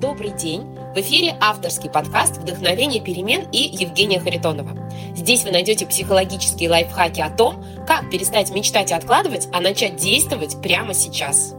Добрый день! В эфире авторский подкаст «Вдохновение перемен» и Евгения Харитонова. Здесь вы найдете психологические лайфхаки о том, как перестать мечтать и откладывать, а начать действовать прямо сейчас.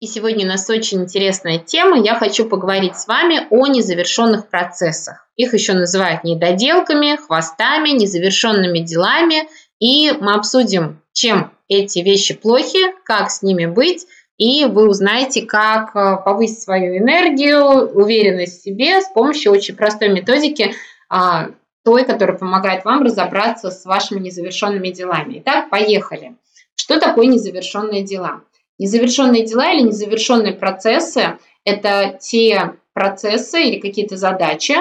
И сегодня у нас очень интересная тема. Я хочу поговорить с вами о незавершенных процессах. Их еще называют недоделками, хвостами, незавершенными делами. И мы обсудим, чем эти вещи плохи, как с ними быть – и вы узнаете, как э, повысить свою энергию, уверенность в себе с помощью очень простой методики, а, той, которая помогает вам разобраться с вашими незавершенными делами. Итак, поехали. Что такое незавершенные дела? Незавершенные дела или незавершенные процессы – это те процессы или какие-то задачи,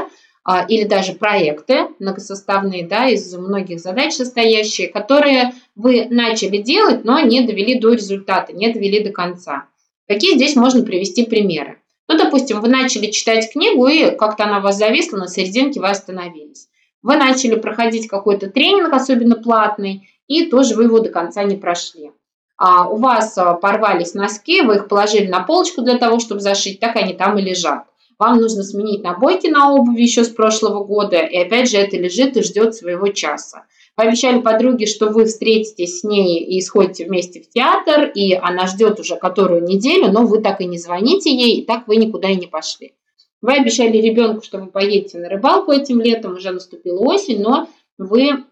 или даже проекты многосоставные, да, из многих задач состоящие, которые вы начали делать, но не довели до результата, не довели до конца. Какие здесь можно привести примеры? Ну, допустим, вы начали читать книгу, и как-то она у вас зависла, на серединке вы остановились. Вы начали проходить какой-то тренинг, особенно платный, и тоже вы его до конца не прошли. А у вас а, порвались носки, вы их положили на полочку для того, чтобы зашить, так они там и лежат вам нужно сменить набойки на обуви еще с прошлого года, и опять же это лежит и ждет своего часа. Вы обещали подруге, что вы встретитесь с ней и сходите вместе в театр, и она ждет уже которую неделю, но вы так и не звоните ей, и так вы никуда и не пошли. Вы обещали ребенку, что вы поедете на рыбалку этим летом, уже наступила осень, но вы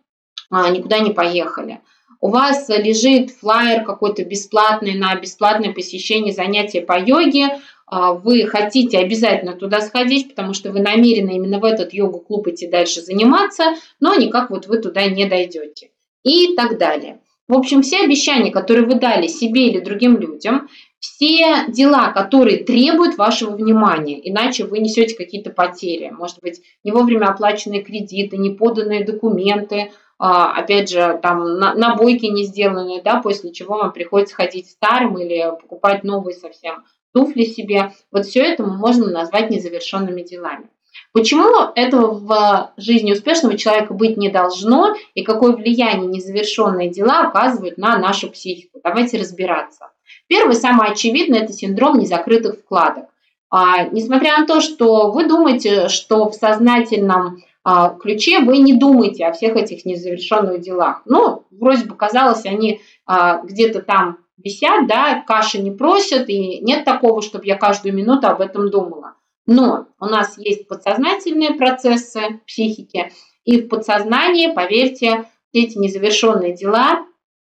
а, никуда не поехали. У вас лежит флаер какой-то бесплатный на бесплатное посещение занятия по йоге, вы хотите обязательно туда сходить, потому что вы намерены именно в этот йога-клуб идти дальше заниматься, но никак вот вы туда не дойдете. И так далее. В общем, все обещания, которые вы дали себе или другим людям, все дела, которые требуют вашего внимания, иначе вы несете какие-то потери. Может быть, не вовремя оплаченные кредиты, не поданные документы, а, опять же, там набойки не сделанные, да, после чего вам приходится ходить старым или покупать новые совсем туфли себе. Вот все это мы можем назвать незавершенными делами. Почему этого в жизни успешного человека быть не должно и какое влияние незавершенные дела оказывают на нашу психику? Давайте разбираться. Первый, самый очевидный, это синдром незакрытых вкладок. А, несмотря на то, что вы думаете, что в сознательном а, ключе вы не думаете о всех этих незавершенных делах. Ну, вроде бы казалось, они а, где-то там висят, да, каши не просят, и нет такого, чтобы я каждую минуту об этом думала. Но у нас есть подсознательные процессы психики, и в подсознании, поверьте, эти незавершенные дела,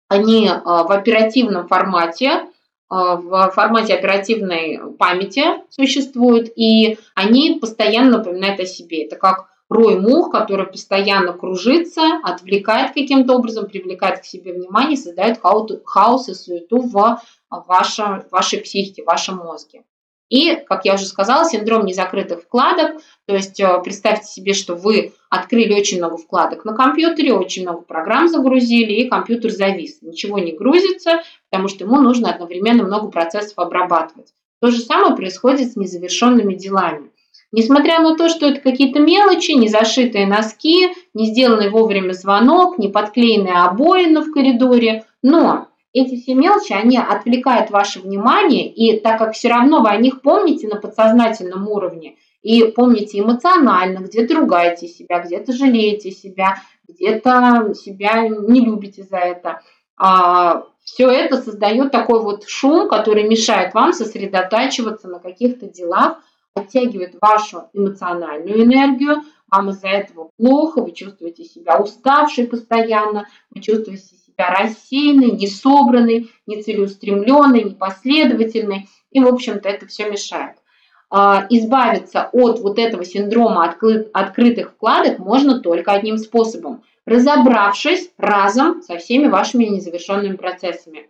они а, в оперативном формате, а, в формате оперативной памяти существуют, и они постоянно напоминают о себе. Это как рой мух, который постоянно кружится, отвлекает каким-то образом, привлекает к себе внимание, создает хаос и суету в вашем, вашей психике, в вашем мозге. И, как я уже сказала, синдром незакрытых вкладок, то есть э, представьте себе, что вы открыли очень много вкладок на компьютере, очень много программ загрузили, и компьютер завис. Ничего не грузится, потому что ему нужно одновременно много процессов обрабатывать. То же самое происходит с незавершенными делами. Несмотря на то, что это какие-то мелочи, не зашитые носки, не сделанный вовремя звонок, не подклеенные обоины в коридоре, но эти все мелочи, они отвлекают ваше внимание, и так как все равно вы о них помните на подсознательном уровне, и помните эмоционально, где-то ругаете себя, где-то жалеете себя, где-то себя не любите за это, а, все это создает такой вот шум, который мешает вам сосредотачиваться на каких-то делах, оттягивает вашу эмоциональную энергию, вам из-за этого плохо, вы чувствуете себя уставшей постоянно, вы чувствуете себя рассеянной, несобранной, нецелеустремленной, непоследовательной, и, в общем-то, это все мешает. А, избавиться от вот этого синдрома открытых вкладок можно только одним способом – разобравшись разом со всеми вашими незавершенными процессами.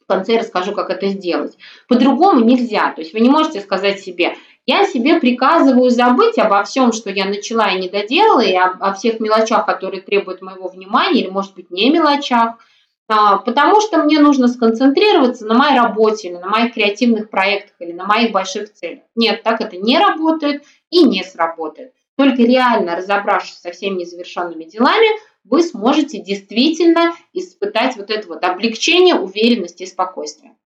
В конце расскажу, как это сделать. По-другому нельзя. То есть вы не можете сказать себе, я себе приказываю забыть обо всем, что я начала и не доделала, и о, о всех мелочах, которые требуют моего внимания, или, может быть, не мелочах, а, потому что мне нужно сконцентрироваться на моей работе, или на моих креативных проектах, или на моих больших целях. Нет, так это не работает и не сработает. Только реально разобравшись со всеми незавершенными делами, вы сможете действительно испытать вот это вот облегчение, уверенность и спокойствие.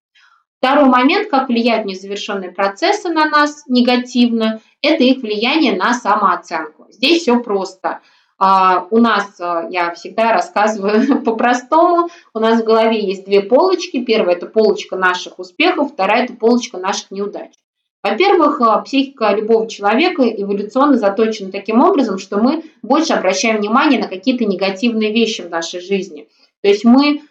Второй момент, как влияют незавершенные процессы на нас негативно, это их влияние на самооценку. Здесь все просто. А, у нас, а, я всегда рассказываю по-простому, у нас в голове есть две полочки. Первая – это полочка наших успехов, вторая – это полочка наших неудач. Во-первых, а, психика любого человека эволюционно заточена таким образом, что мы больше обращаем внимание на какие-то негативные вещи в нашей жизни. То есть мы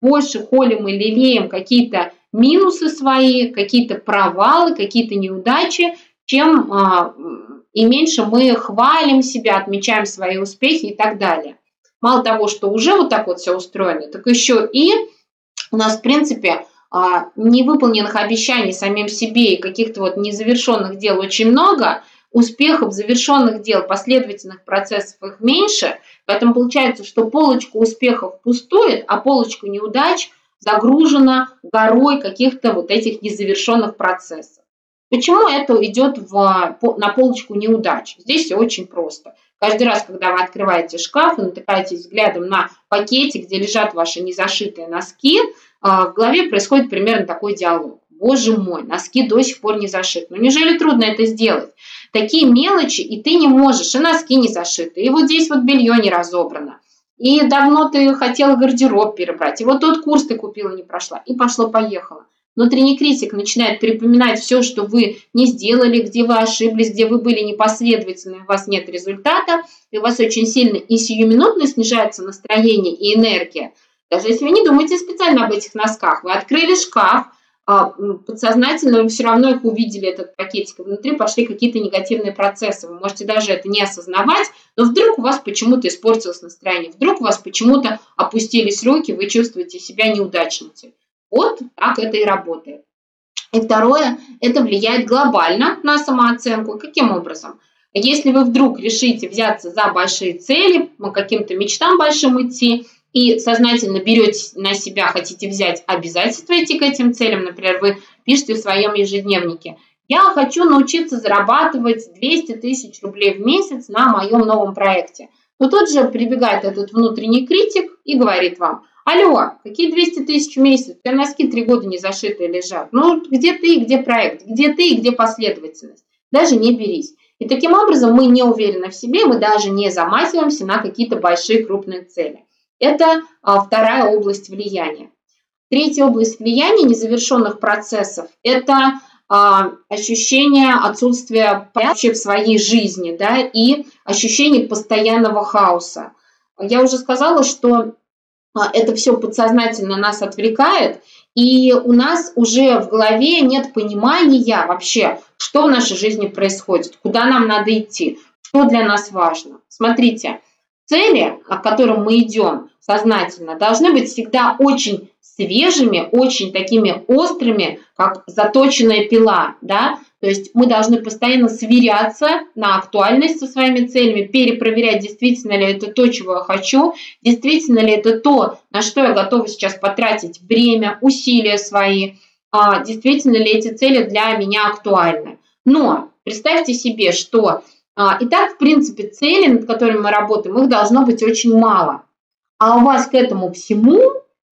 больше холим и лелеем какие-то минусы свои, какие-то провалы, какие-то неудачи, чем и меньше мы хвалим себя, отмечаем свои успехи и так далее. Мало того, что уже вот так вот все устроено, так еще и у нас, в принципе, а, невыполненных обещаний самим себе и каких-то вот незавершенных дел очень много, успехов, завершенных дел, последовательных процессов их меньше, поэтому получается, что полочка успехов пустует, а полочка неудач загружена горой каких-то вот этих незавершенных процессов. Почему это идет в, на полочку неудач? Здесь все очень просто. Каждый раз, когда вы открываете шкаф и натыкаетесь взглядом на пакете, где лежат ваши незашитые носки, а, в голове происходит примерно такой диалог. Боже мой, носки до сих пор не зашиты. Ну неужели трудно это сделать? Такие мелочи, и ты не можешь, и носки не зашиты, и вот здесь вот белье не разобрано. И давно ты хотела гардероб перебрать, и вот тот курс ты купила, не прошла, и пошло-поехало. Внутренний критик начинает припоминать все, что вы не сделали, где вы ошиблись, где вы были непоследовательны, у вас нет результата, и у вас очень сильно и сиюминутно снижается настроение и энергия. Даже если вы не думаете специально об этих носках, вы открыли шкаф, подсознательно вы все равно их увидели, этот пакетик, и внутри пошли какие-то негативные процессы. Вы можете даже это не осознавать, но вдруг у вас почему-то испортилось настроение, вдруг у вас почему-то опустились руки, вы чувствуете себя неудачницей. Вот так это и работает. И второе, это влияет глобально на самооценку. Каким образом? Если вы вдруг решите взяться за большие цели, по каким-то мечтам большим идти, и сознательно берете на себя, хотите взять обязательства идти к этим целям, например, вы пишете в своем ежедневнике, я хочу научиться зарабатывать 200 тысяч рублей в месяц на моем новом проекте. Но тут же прибегает этот внутренний критик и говорит вам – Алло, какие 200 тысяч в месяц? У тебя носки три года не зашитые лежат. Ну, где ты где проект? Где ты где последовательность? Даже не берись. И таким образом мы не уверены в себе, мы даже не замахиваемся на какие-то большие крупные цели. Это а, вторая область влияния. Третья область влияния незавершенных процессов – это а, ощущение отсутствия вообще в своей жизни да, и ощущение постоянного хаоса. Я уже сказала, что а, это все подсознательно нас отвлекает, и у нас уже в голове нет понимания вообще, что в нашей жизни происходит, куда нам надо идти, что для нас важно. Смотрите, цели, к которым мы идем сознательно, должны быть всегда очень свежими, очень такими острыми, как заточенная пила, да, то есть мы должны постоянно сверяться на актуальность со своими целями, перепроверять, действительно ли это то, чего я хочу, действительно ли это то, на что я готова сейчас потратить время, усилия свои, а действительно ли эти цели для меня актуальны. Но представьте себе, что и так, в принципе, цели, над которыми мы работаем, их должно быть очень мало. А у вас к этому всему,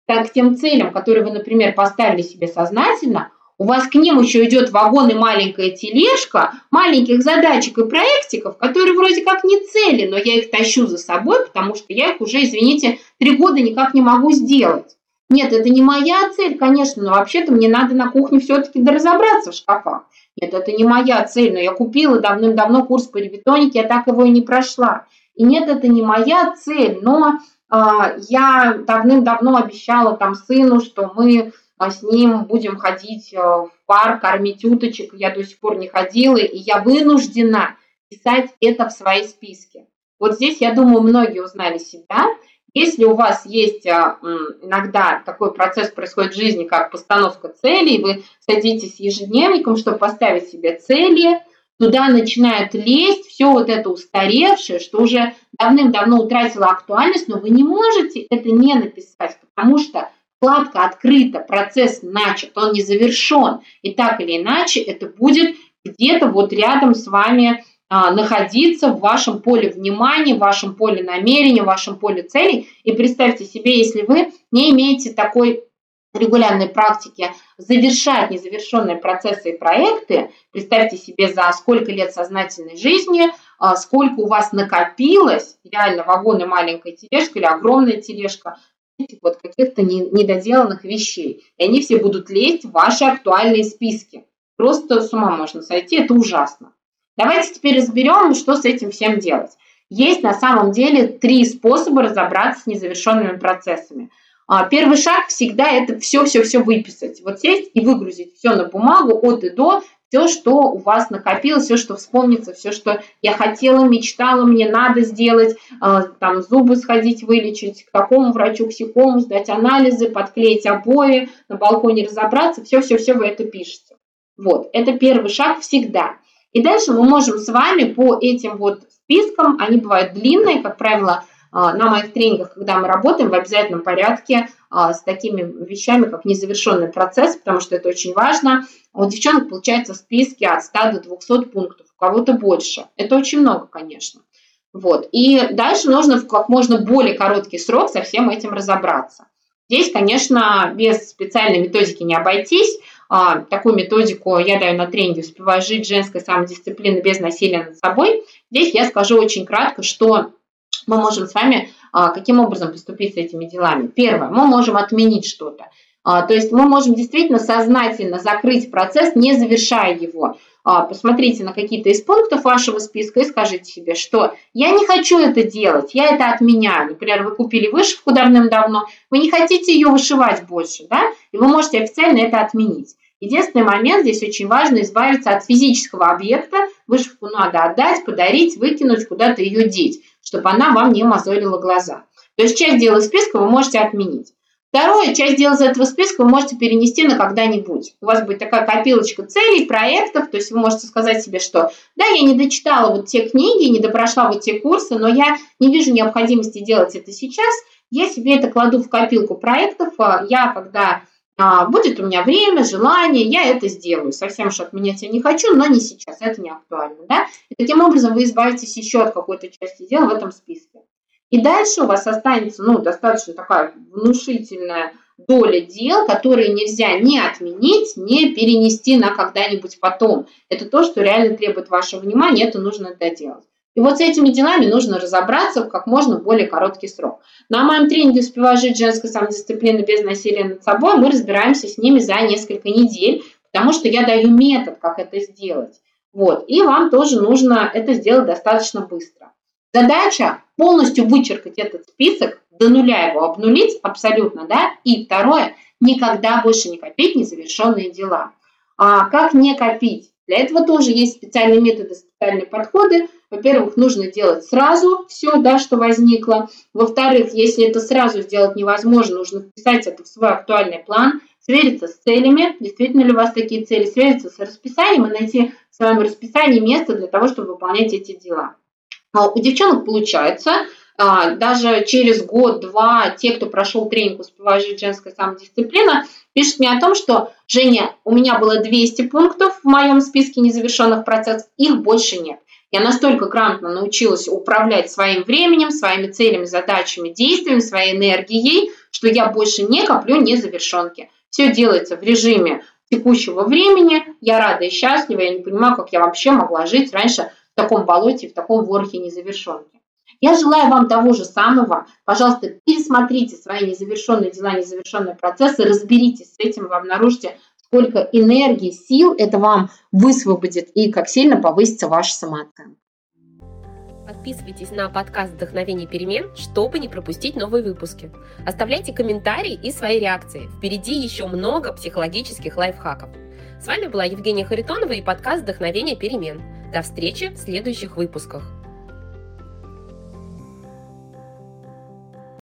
так к тем целям, которые вы, например, поставили себе сознательно, у вас к ним еще идет вагон и маленькая тележка маленьких задачек и проектиков, которые вроде как не цели, но я их тащу за собой, потому что я их уже, извините, три года никак не могу сделать. Нет, это не моя цель, конечно, но вообще-то мне надо на кухне все-таки разобраться в шкафах. Нет, это не моя цель, но я купила давным-давно курс по ревитонике, я так его и не прошла. И нет, это не моя цель, но э, я давным-давно обещала там сыну, что мы а с ним будем ходить э, в парк, кормить уточек. Я до сих пор не ходила, и я вынуждена писать это в свои списки. Вот здесь, я думаю, многие узнали себя. Если у вас есть а, иногда такой процесс происходит в жизни, как постановка целей, вы садитесь ежедневником, чтобы поставить себе цели, туда начинает лезть все вот это устаревшее, что уже давным-давно утратило актуальность, но вы не можете это не написать, потому что вкладка открыта, процесс начат, он не завершен. И так или иначе это будет где-то вот рядом с вами находиться в вашем поле внимания, в вашем поле намерений, в вашем поле целей. И представьте себе, если вы не имеете такой регулярной практике завершать незавершенные процессы и проекты. Представьте себе, за сколько лет сознательной жизни, а, сколько у вас накопилось, реально вагон и маленькая тележка или огромная тележка, вот каких-то недоделанных вещей. И они все будут лезть в ваши актуальные списки. Просто с ума можно сойти, это ужасно. Давайте теперь разберем, что с этим всем делать. Есть на самом деле три способа разобраться с незавершенными процессами – а, первый шаг всегда это все-все-все выписать. Вот сесть и выгрузить все на бумагу от и до, все, что у вас накопилось, все, что вспомнится, все, что я хотела, мечтала, мне надо сделать, а, там зубы сходить, вылечить, к такому врачу, к сякому, сдать анализы, подклеить обои, на балконе разобраться, все-все-все вы это пишете. Вот, это первый шаг всегда. И дальше мы можем с вами по этим вот спискам, они бывают длинные, как правило, а, на моих тренингах, когда мы работаем в обязательном порядке а, с такими вещами, как незавершенный процесс, потому что это очень важно. У девчонок получается в списке от 100 до 200 пунктов, у кого-то больше. Это очень много, конечно. Вот. И дальше нужно в как можно более короткий срок со всем этим разобраться. Здесь, конечно, без специальной методики не обойтись. А, такую методику я даю на тренинге «Успевай жить. Женская самодисциплина без насилия над собой». Здесь я скажу очень кратко, что мы можем с вами а, каким образом поступить с этими делами? Первое, мы можем отменить что-то. А, то есть мы можем действительно сознательно закрыть процесс, не завершая его. Посмотрите на какие-то из пунктов вашего списка и скажите себе, что я не хочу это делать, я это отменяю. Например, вы купили вышивку давным-давно, вы не хотите ее вышивать больше, да, и вы можете официально это отменить. Единственный момент здесь очень важно избавиться от физического объекта. Вышивку надо отдать, подарить, выкинуть, куда-то ее деть чтобы она вам не мозолила глаза. То есть часть дела списка вы можете отменить. Второе, часть дела из этого списка вы можете перенести на когда-нибудь. У вас будет такая копилочка целей, проектов, то есть вы можете сказать себе, что да, я не дочитала вот те книги, не допрошла вот те курсы, но я не вижу необходимости делать это сейчас, я себе это кладу в копилку проектов, а я когда будет у меня время, желание, я это сделаю. Совсем уж отменять я не хочу, но не сейчас, это не актуально. Да? И таким образом вы избавитесь еще от какой-то части дел в этом списке. И дальше у вас останется ну, достаточно такая внушительная доля дел, которые нельзя не отменить, не перенести на когда-нибудь потом. Это то, что реально требует вашего внимания, это нужно доделать. И вот с этими делами нужно разобраться в как можно более короткий срок. На моем тренинге «Успевай жить женской самодисциплины без насилия над собой» мы разбираемся с ними за несколько недель, потому что я даю метод, как это сделать. Вот. И вам тоже нужно это сделать достаточно быстро. Задача полностью вычеркать этот список, до нуля его обнулить абсолютно, да. И второе, никогда больше не копить незавершенные дела. А как не копить? Для этого тоже есть специальные методы, специальные подходы. Во-первых, нужно делать сразу все, да, что возникло. Во-вторых, если это сразу сделать невозможно, нужно вписать это в свой актуальный план, свериться с целями, действительно ли у вас такие цели, свериться с расписанием и найти в своем расписании место для того, чтобы выполнять эти дела. А у девчонок получается, а, даже через год-два те, кто прошел тренинг «Успевая жить женская самодисциплина», пишут мне о том, что «Женя, у меня было 200 пунктов в моем списке незавершенных процессов, их больше нет». Я настолько грамотно научилась управлять своим временем, своими целями, задачами, действиями, своей энергией, что я больше не коплю незавершенки. Все делается в режиме текущего времени. Я рада и счастлива. Я не понимаю, как я вообще могла жить раньше в таком болоте, в таком ворохе незавершенки. Я желаю вам того же самого. Пожалуйста, пересмотрите свои незавершенные дела, незавершенные процессы, разберитесь с этим, вы обнаружите, сколько энергии, сил это вам высвободит и как сильно повысится ваша самооценка. Подписывайтесь на подкаст «Вдохновение перемен», чтобы не пропустить новые выпуски. Оставляйте комментарии и свои реакции. Впереди еще много психологических лайфхаков. С вами была Евгения Харитонова и подкаст «Вдохновение перемен». До встречи в следующих выпусках.